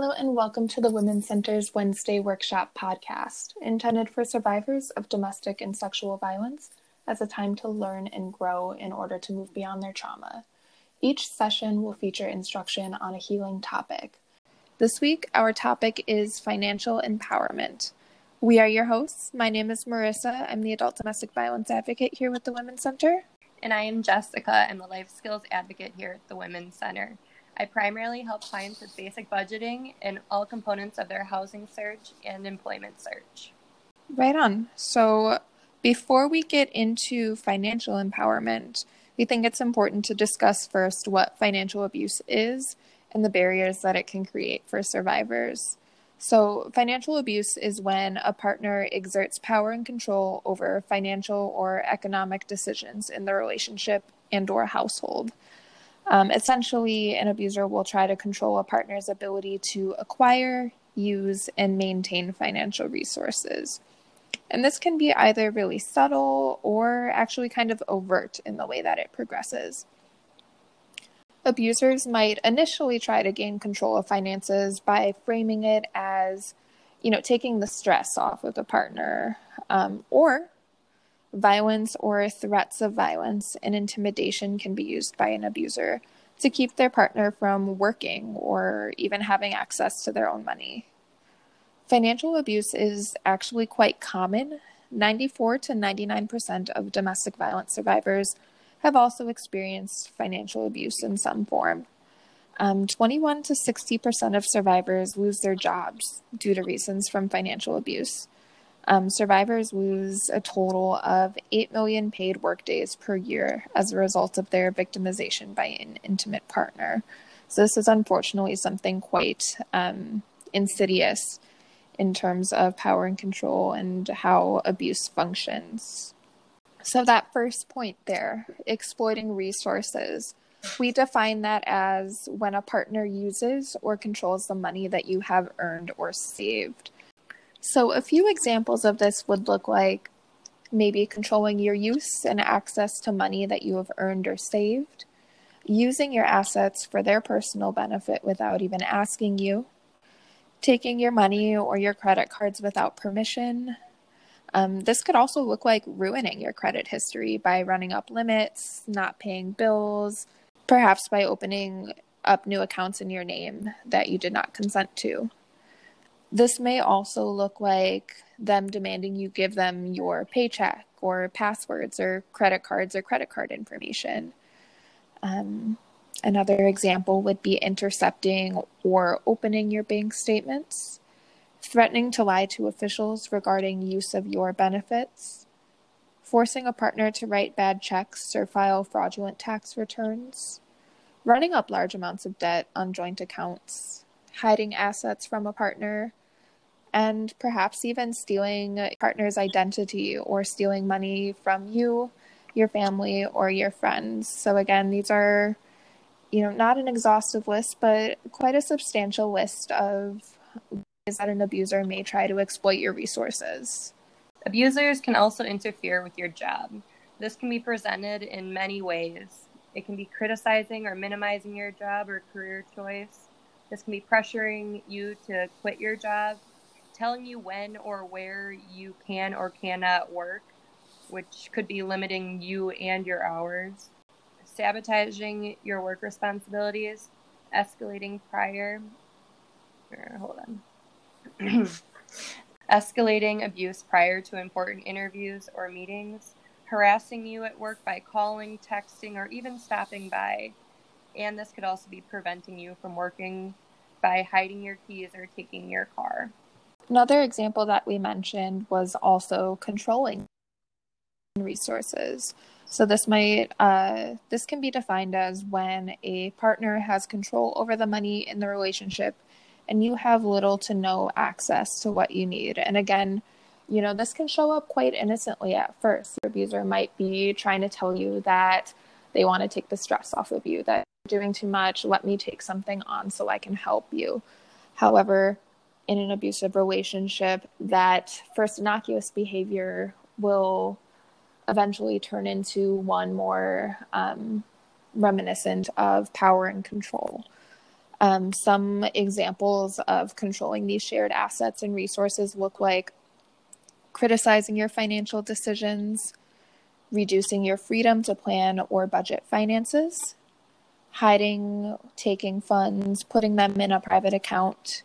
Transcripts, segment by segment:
Hello, and welcome to the Women's Center's Wednesday Workshop podcast, intended for survivors of domestic and sexual violence as a time to learn and grow in order to move beyond their trauma. Each session will feature instruction on a healing topic. This week, our topic is financial empowerment. We are your hosts. My name is Marissa. I'm the adult domestic violence advocate here with the Women's Center. And I am Jesikah. I'm the life skills advocate here at the Women's Center. I primarily help clients with basic budgeting and all components of their housing search and employment search. Right on. So, before we get into financial empowerment, we think it's important to discuss first what financial abuse is and the barriers that it can create for survivors. So, financial abuse is when a partner exerts power and control over financial or economic decisions in the relationship and or household. Um, essentially, an abuser will try to control a partner's ability to acquire, use, and maintain financial resources. And this can be either really subtle or actually kind of overt in the way that it progresses. Abusers might initially try to gain control of finances by framing it as, you know, taking the stress off of the partner, um, or Violence or threats of violence and intimidation can be used by an abuser to keep their partner from working or even having access to their own money. Financial abuse is actually quite common. 94 to 99% of domestic violence survivors have also experienced financial abuse in some form. Um, 21 to 60% of survivors lose their jobs due to reasons from financial abuse. Um, survivors lose a total of 8 million paid workdays per year as a result of their victimization by an intimate partner. So, this is unfortunately something quite um, insidious in terms of power and control and how abuse functions. So, that first point there, exploiting resources, we define that as when a partner uses or controls the money that you have earned or saved. So, a few examples of this would look like maybe controlling your use and access to money that you have earned or saved, using your assets for their personal benefit without even asking you, taking your money or your credit cards without permission. Um, this could also look like ruining your credit history by running up limits, not paying bills, perhaps by opening up new accounts in your name that you did not consent to. This may also look like them demanding you give them your paycheck or passwords or credit cards or credit card information. Um, another example would be intercepting or opening your bank statements, threatening to lie to officials regarding use of your benefits, forcing a partner to write bad checks or file fraudulent tax returns, running up large amounts of debt on joint accounts, hiding assets from a partner, and perhaps even stealing a partner's identity or stealing money from you, your family, or your friends. So, again, these are, you know, not an exhaustive list, but quite a substantial list of ways that an abuser may try to exploit your resources. Abusers can also interfere with your job. This can be presented in many ways. It can be criticizing or minimizing your job or career choice. This can be pressuring you to quit your job telling you when or where you can or cannot work, which could be limiting you and your hours, sabotaging your work responsibilities, escalating prior. Hold on. escalating abuse prior to important interviews or meetings, harassing you at work by calling, texting, or even stopping by. And this could also be preventing you from working by hiding your keys or taking your car. Another example that we mentioned was also controlling resources. So this might uh, this can be defined as when a partner has control over the money in the relationship, and you have little to no access to what you need. And again, you know this can show up quite innocently at first. Your abuser might be trying to tell you that they want to take the stress off of you, that you're doing too much. Let me take something on so I can help you. However, in an abusive relationship, that first innocuous behavior will eventually turn into one more um, reminiscent of power and control. Um, some examples of controlling these shared assets and resources look like criticizing your financial decisions, reducing your freedom to plan or budget finances, hiding, taking funds, putting them in a private account,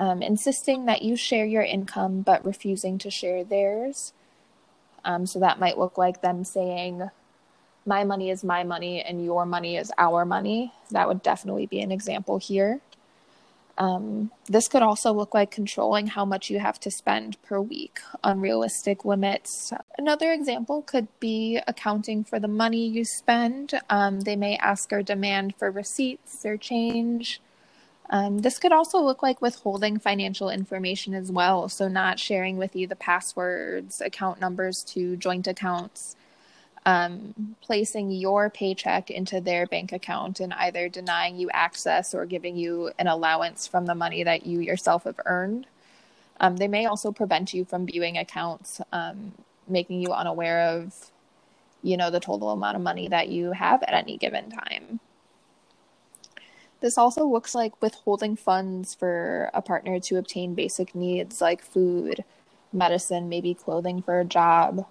um, insisting that you share your income but refusing to share theirs. Um, so that might look like them saying, my money is my money and your money is our money. That would definitely be an example here. Um, this could also look like controlling how much you have to spend per week, unrealistic limits. Another example could be accounting for the money you spend. Um, they may ask or demand for receipts or change. Um, this could also look like withholding financial information as well, so not sharing with you the passwords, account numbers to joint accounts, um, placing your paycheck into their bank account and either denying you access or giving you an allowance from the money that you yourself have earned. Um, they may also prevent you from viewing accounts, um, making you unaware of, you know, the total amount of money that you have at any given time. This also looks like withholding funds for a partner to obtain basic needs like food, medicine, maybe clothing for a job.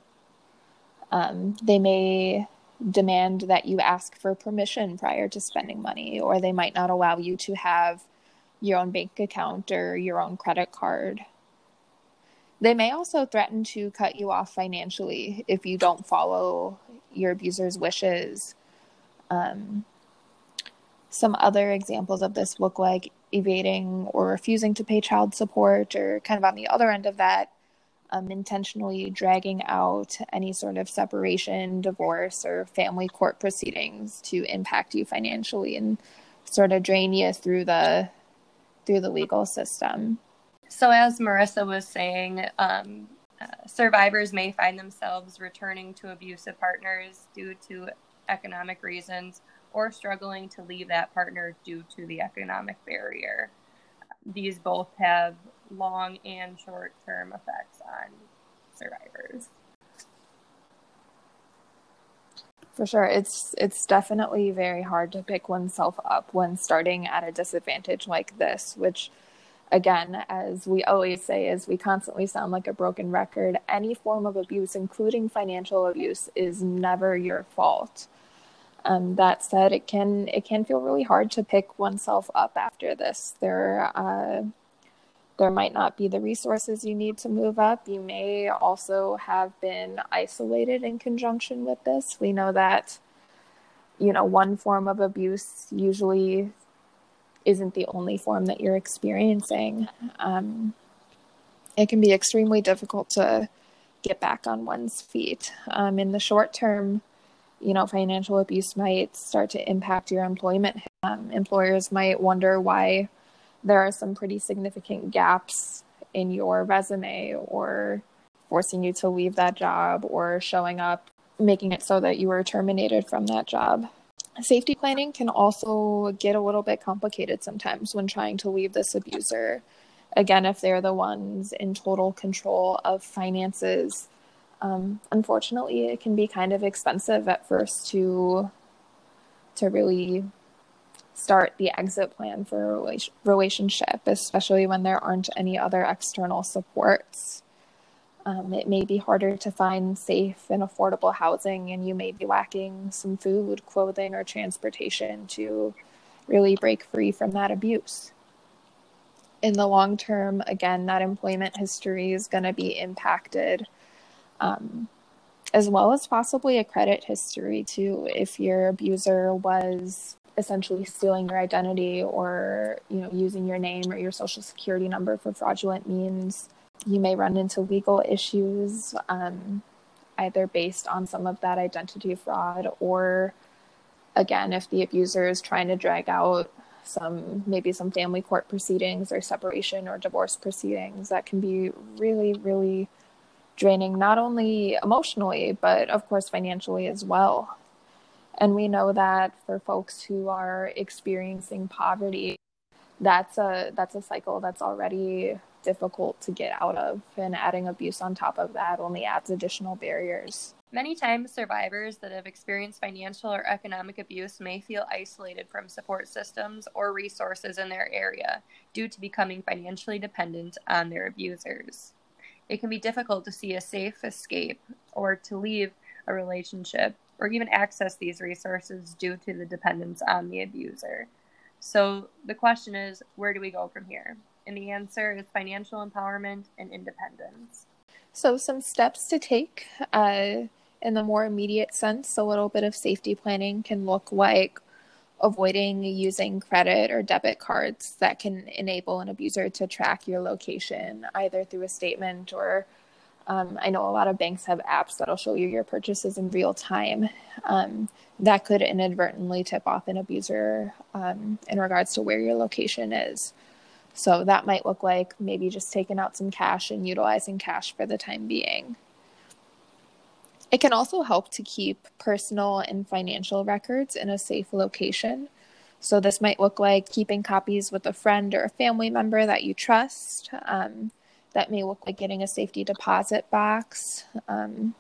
Um, they may demand that you ask for permission prior to spending money, or they might not allow you to have your own bank account or your own credit card. They may also threaten to cut you off financially if you don't follow your abuser's wishes. Um, some other examples of this look like evading or refusing to pay child support, or kind of on the other end of that, um, intentionally dragging out any sort of separation, divorce, or family court proceedings to impact you financially and sort of drain you through the through the legal system. So, as Marissa was saying, um, uh, survivors may find themselves returning to abusive partners due to economic reasons or struggling to leave that partner due to the economic barrier. These both have long and short term effects on survivors. For sure, it's it's definitely very hard to pick oneself up when starting at a disadvantage like this, which again, as we always say, is we constantly sound like a broken record. Any form of abuse, including financial abuse, is never your fault. Um, that said, it can it can feel really hard to pick oneself up after this. There uh, there might not be the resources you need to move up. You may also have been isolated in conjunction with this. We know that you know one form of abuse usually isn't the only form that you're experiencing. Um, it can be extremely difficult to get back on one's feet. Um, in the short term, you know, financial abuse might start to impact your employment. Um, employers might wonder why there are some pretty significant gaps in your resume or forcing you to leave that job or showing up, making it so that you were terminated from that job. Safety planning can also get a little bit complicated sometimes when trying to leave this abuser. Again, if they're the ones in total control of finances um, unfortunately, it can be kind of expensive at first to to really start the exit plan for a relationship, especially when there aren't any other external supports. Um, it may be harder to find safe and affordable housing, and you may be lacking some food, clothing, or transportation to really break free from that abuse. In the long term, again, that employment history is going to be impacted um, as well as possibly a credit history too if your abuser was essentially stealing your identity or you know using your name or your social security number for fraudulent means you may run into legal issues um, either based on some of that identity fraud or again if the abuser is trying to drag out some maybe some family court proceedings or separation or divorce proceedings that can be really really draining not only emotionally but of course financially as well and we know that for folks who are experiencing poverty that's a that's a cycle that's already difficult to get out of and adding abuse on top of that only adds additional barriers Many times, survivors that have experienced financial or economic abuse may feel isolated from support systems or resources in their area due to becoming financially dependent on their abusers. It can be difficult to see a safe escape or to leave a relationship or even access these resources due to the dependence on the abuser. So, the question is where do we go from here? And the answer is financial empowerment and independence. So, some steps to take. Uh in the more immediate sense, a little bit of safety planning can look like avoiding using credit or debit cards that can enable an abuser to track your location either through a statement or um, I know a lot of banks have apps that'll show you your purchases in real time. Um, that could inadvertently tip off an abuser um, in regards to where your location is. So that might look like maybe just taking out some cash and utilizing cash for the time being. It can also help to keep personal and financial records in a safe location. So, this might look like keeping copies with a friend or a family member that you trust. Um, that may look like getting a safety deposit box. Um,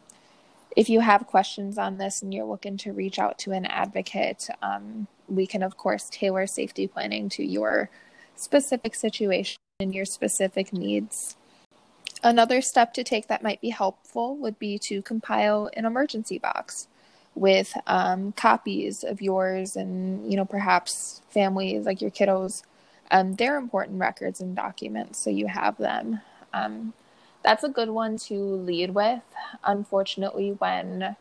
if you have questions on this and you're looking to reach out to an advocate, um, we can, of course, tailor safety planning to your specific situation and your specific needs. Another step to take that might be helpful would be to compile an emergency box with um, copies of yours and you know perhaps families like your kiddos um, they're important records and documents so you have them. Um, that's a good one to lead with. Unfortunately when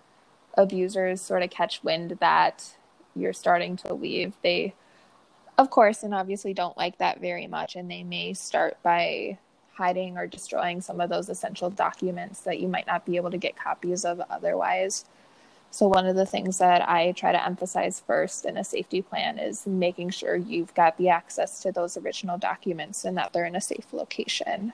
abusers sort of catch wind that you're starting to leave they of course and obviously don't like that very much and they may start by hiding or destroying some of those essential documents that you might not be able to get copies of otherwise. So, one of the things that I try to emphasize first in a safety plan is making sure you've got the access to those original documents and that they're in a safe location.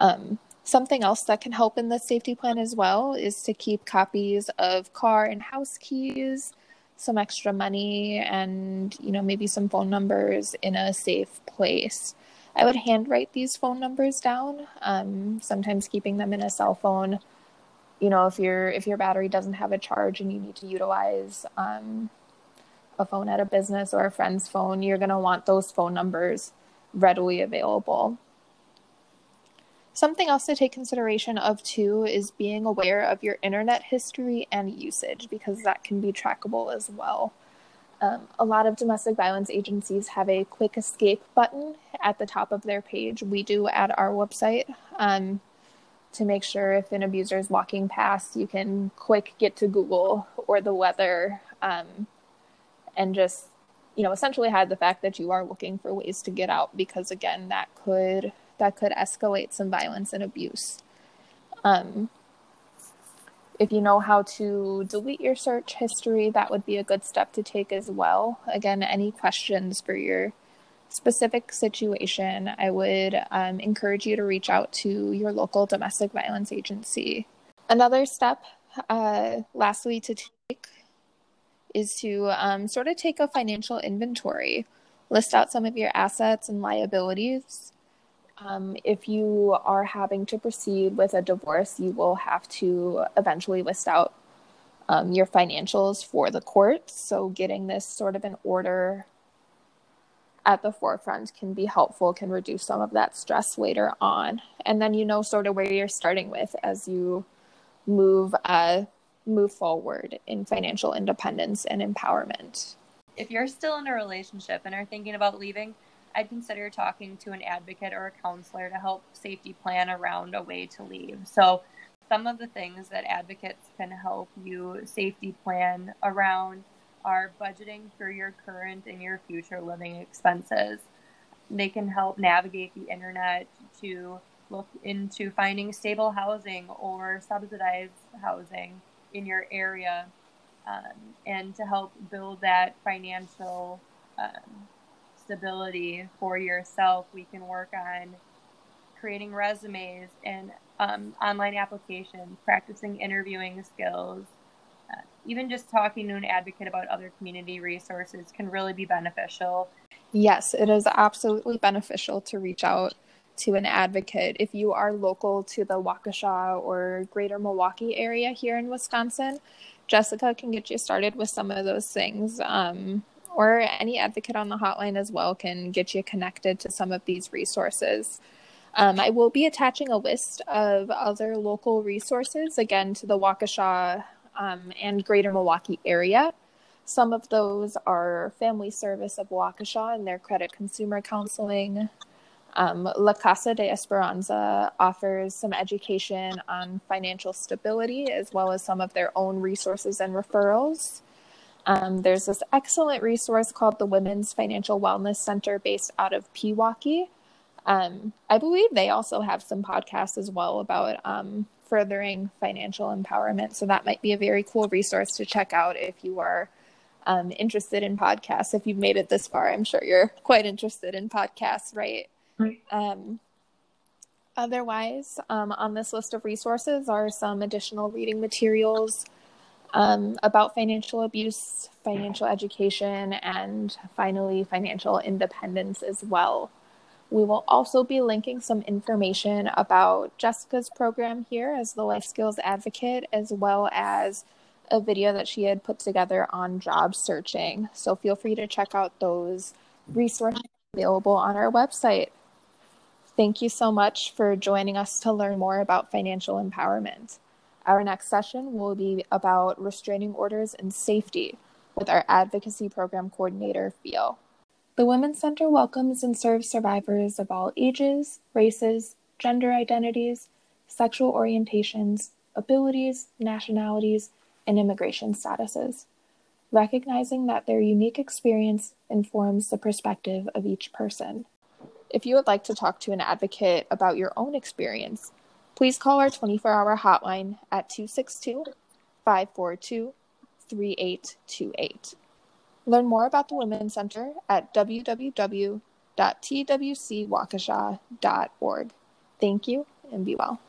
Um, something else that can help in the safety plan as well is to keep copies of car and house keys, some extra money, and you know maybe some phone numbers in a safe place. I would handwrite these phone numbers down. Um, sometimes keeping them in a cell phone. You know, if your if your battery doesn't have a charge and you need to utilize um, a phone at a business or a friend's phone, you're going to want those phone numbers readily available. Something else to take consideration of too is being aware of your internet history and usage because that can be trackable as well. Um, a lot of domestic violence agencies have a quick escape button at the top of their page. We do at our website um, to make sure if an abuser is walking past, you can quick get to Google or the weather um, and just, you know, essentially hide the fact that you are looking for ways to get out because again, that could that could escalate some violence and abuse. If you know how to delete your search history, that would be a good step to take as well. Again, any questions for your specific situation, I would um, encourage you to reach out to your local domestic violence agency. Another step, uh, lastly, to take is to um, sort of take a financial inventory, list out some of your assets and liabilities, um, if you are having to proceed with a divorce, you will have to eventually list out um, your financials for the court. So, getting this sort of in order at the forefront can be helpful, can reduce some of that stress later on. And then you know sort of where you're starting with as you move uh, move forward in financial independence and empowerment. If you're still in a relationship and are thinking about leaving, I'd consider talking to an advocate or a counselor to help safety plan around a way to leave. So, some of the things that advocates can help you safety plan around are budgeting for your current and your future living expenses. They can help navigate the internet to look into finding stable housing or subsidized housing in your area um, and to help build that financial um, stability for yourself, we can work on creating resumes and um, online applications, practicing interviewing skills. Uh, even just talking to an advocate about other community resources can really be beneficial. Yes, it is absolutely beneficial to reach out to an advocate if you are local to the Waukesha or greater Milwaukee area here in Wisconsin. Jesikah can get you started with some of those things. Um, or any advocate on the hotline as well can get you connected to some of these resources. Um, I will be attaching a list of other local resources, again, to the Waukesha um, and greater Milwaukee area. Some of those are Family Service of Waukesha and their credit consumer counseling. Um, La Casa de Esperanza offers some education on financial stability as well as some of their own resources and referrals. Um, there's this excellent resource called the Women's Financial Wellness Center based out of Pewaukee. Um, I believe they also have some podcasts as well about um, furthering financial empowerment. So that might be a very cool resource to check out if you are um, interested in podcasts. If you've made it this far, I'm sure you're quite interested in podcasts, right? right. Um, otherwise, um, on this list of resources are some additional reading materials um, about financial abuse, financial education, and finally, financial independence as well. We will also be linking some information about Jesikah's program here as the Life Skills Advocate, as well as a video that she had put together on job searching. So feel free to check out those resources available on our website. Thank you so much for joining us to learn more about financial empowerment. Our next session will be about restraining orders and safety with our advocacy program coordinator, Phil. The Women's Center welcomes and serves survivors of all ages, races, gender identities, sexual orientations, abilities, nationalities, and immigration statuses, recognizing that their unique experience informs the perspective of each person. If you would like to talk to an advocate about your own experience, please call our 24 hour hotline at 262 542 3828. Learn more about the Women's Center at www.twcwaukesha.org. Thank you and be well.